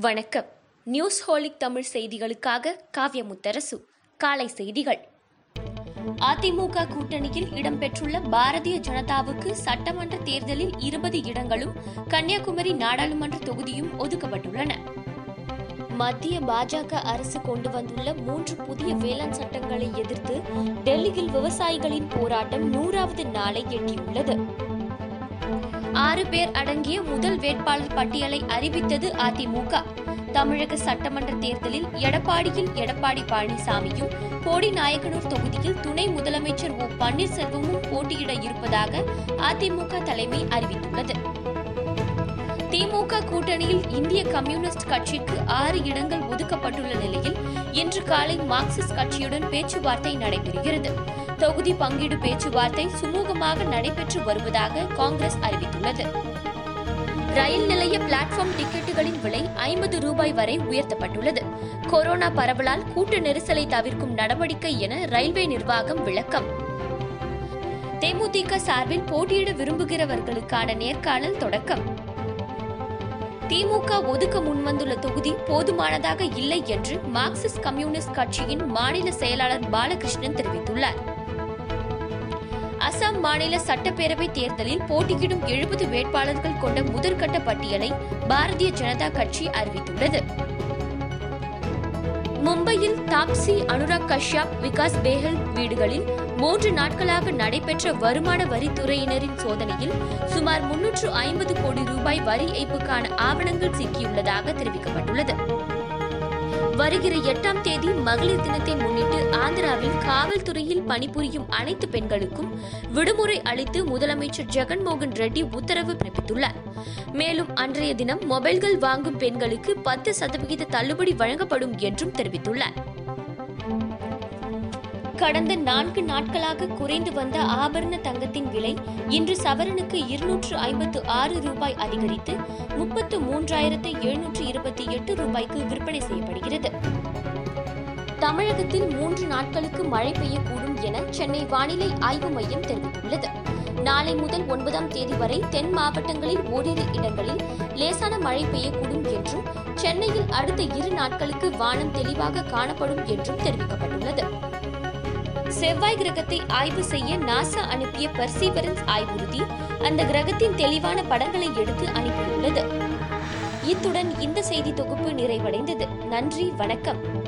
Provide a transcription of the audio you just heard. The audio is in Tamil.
வணக்கம். நியூஸ் ஹோலிக் தமிழ் செய்திகளுக்காக காவ்ய முத்தரசு காலை செய்திகள். அதிமுக கூட்டணியில் இடம்பெற்றுள்ள பாரதிய ஜனதாவுக்கு சட்டமன்ற தேர்தலில் இருபது இடங்களும் கன்னியாகுமரி நாடாளுமன்ற தொகுதியும் ஒதுக்கப்பட்டுள்ளன. மத்திய பாஜக அரசு கொண்டு வந்துள்ள மூன்று புதிய வேளாண் சட்டங்களை எதிர்த்து டெல்லியில் விவசாயிகளின் போராட்டம் நூறாவது நாளை எட்டியுள்ளது. ஆறு பேர் அடங்கிய முதல் வேட்பாளர் பட்டியலை அறிவித்தது அதிமுக. தமிழக சட்டமன்ற தேர்தலில் எடப்பாடியில் எடப்பாடி பழனிசாமியும் போடிநாயக்கனூர் தொகுதியில் துணை முதலமைச்சர் ஓ பன்னீர்செல்வமும் போட்டியிட இருப்பதாக அதிமுக தலைமை அறிவித்துள்ளது. திமுக கூட்டணியில் இந்திய கம்யூனிஸ்ட் கட்சிக்கு ஆறு இடங்கள் ஒதுக்கப்பட்டுள்ள நிலையில் இன்று காலை மார்க்சிஸ்ட் கட்சியுடன் பேச்சுவார்த்தை நடைபெறுகிறது. தொகுதி பங்கீடு பேச்சுவார்த்தை சுமூகமாக நடைபெற்று வருவதாக காங்கிரஸ் அறிவித்துள்ளது. ரயில் நிலைய பிளாட்ஃபார்ம் டிக்கெட்டுகளின் விலை ஐம்பது ரூபாய் வரை உயர்த்தப்பட்டுள்ளது. கொரோனா பரவலால் கூட்ட நெரிசலை தவிர்க்கும் நடவடிக்கை என ரயில்வே நிர்வாகம் விளக்கம். தேமுதிக சார்பில் போட்டியிட விரும்புகிறவர்களுக்கான நேர்காணல் தொடக்கம். திமுக ஒதுக்க முன்வந்துள்ள தொகுதி போதுமானதாக இல்லை என்று மார்க்சிஸ்ட் கம்யூனிஸ்ட் கட்சியின் மாநில செயலாளர் பாலகிருஷ்ணன் தெரிவித்துள்ளார். அசாம் மாநில சட்டப்பேரவை தேர்தலில் போட்டியிடும் எழுபது வேட்பாளர்கள் கொண்ட முதற்கட்ட பட்டியலை பாரதிய ஜனதா கட்சி அறிவித்துள்ளது. மும்பையில் தாப்சி அனுராக் கஷ்யப் விகாஸ் பேஹல் வீடுகளில் மூன்று நாட்களாக நடைபெற்ற வருமான வரித்துறையினரின் சோதனையில் சுமார் முன்னூற்று ஐம்பது கோடி ரூபாய் வரி ஏய்ப்புக்கான ஆவணங்கள் சிக்கியுள்ளதாக தெரிவிக்கப்பட்டுள்ளது. வருகிற எட்டாம் தேதி மகளிர் தினத்தை முன்னிட்டு ஆந்திராவில் காவல்துறையில் பணிபுரியும் அனைத்து பெண்களுக்கும் விடுமுறை அளித்து முதலமைச்சர் ஜெகன்மோகன் ரெட்டி உத்தரவு பிறப்பித்துள்ளார். மேலும் அன்றைய தினம் மொபைல்கள் வாங்கும் பெண்களுக்கு பத்து சதவிகித தள்ளுபடி வழங்கப்படும் என்றும் தெரிவித்துள்ளார். கடந்த நான்கு நாட்களாக குறைந்து வந்த ஆபரண தங்கத்தின் விலை இன்று சவரனுக்கு இருநூற்று ஐம்பத்து ஆறு ரூபாய் அதிகரித்து முப்பத்து மூன்றாயிரத்து எழுநூற்று இருபத்தி எட்டு ரூபாய்க்கு விற்பனை செய்யப்படுகிறது. தமிழகத்தில் மூன்று நாட்களுக்கு மழை பெய்யக்கூடும் என சென்னை வானிலை ஆய்வு மையம் தெரிவித்துள்ளது. நாளை முதல் ஒன்பதாம் தேதி வரை தென் மாவட்டங்களில் ஓரிரு இடங்களில் லேசான மழை பெய்யக்கூடும் என்றும் சென்னையில் அடுத்த இரு நாட்களுக்கு வானம் தெளிவாக காணப்படும் என்றும் தெரிவிக்கப்பட்டுள்ளது. செவ்வாய் கிரகத்தை ஆய்வு செய்ய நாசா அனுப்பிய பர்சிவரன்ஸ் ஆய்வுறுதி அந்த கிரகத்தின் தெளிவான படங்களை எடுத்து அனுப்பியுள்ளது. இத்துடன் இந்த செய்தி தொகுப்பு நிறைவடைந்தது. நன்றி வணக்கம்.